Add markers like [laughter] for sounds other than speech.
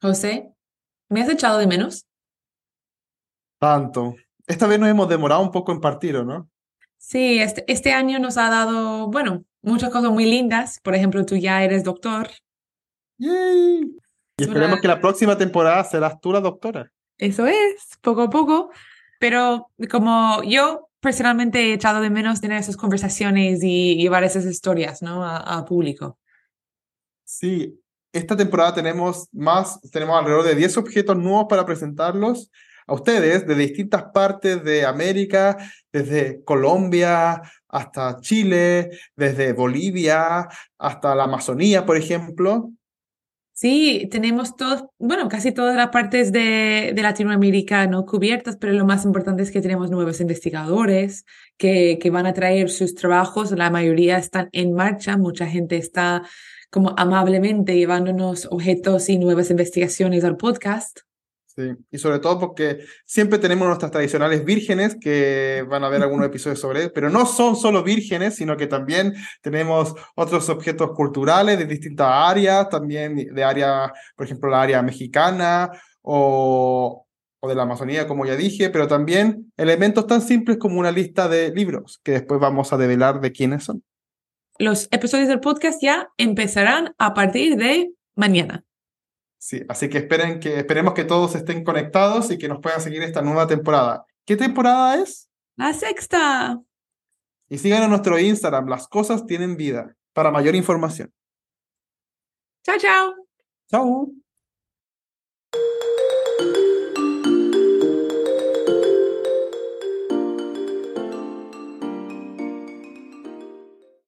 José, ¿me has echado de menos? Tanto. Esta vez nos hemos demorado un poco en partir, ¿o no? Sí, este, este año nos ha dado, bueno, muchas cosas muy lindas. Por ejemplo, tú ya eres doctor. ¡Yay! Y Es esperemos una- que la próxima temporada serás tú la doctora. Eso es, poco a poco. Pero como yo personalmente he echado de menos tener esas conversaciones y llevar esas historias, ¿no? A, a público. Sí, esta temporada tenemos más, tenemos alrededor de 10 objetos nuevos para presentarlos a ustedes de distintas partes de América, desde Colombia hasta Chile, desde Bolivia hasta la Amazonía, por ejemplo. Sí, tenemos todos, bueno, casi todas las partes de, de Latinoamérica no cubiertas, pero lo más importante es que tenemos nuevos investigadores que, que van a traer sus trabajos. La mayoría están en marcha, mucha gente está como amablemente llevándonos objetos y nuevas investigaciones al podcast. Sí, y sobre todo porque siempre tenemos nuestras tradicionales vírgenes que van a ver algunos [laughs] episodios sobre, pero no son solo vírgenes, sino que también tenemos otros objetos culturales de distintas áreas, también de área, por ejemplo, la área mexicana o, o de la Amazonía, como ya dije, pero también elementos tan simples como una lista de libros que después vamos a develar de quiénes son. Los episodios del podcast ya empezarán a partir de mañana. Sí, así que esperen que esperemos que todos estén conectados y que nos puedan seguir esta nueva temporada. ¿Qué temporada es? La sexta. Y sigan en nuestro Instagram, las cosas tienen vida, para mayor información. Chao, chao. Chao.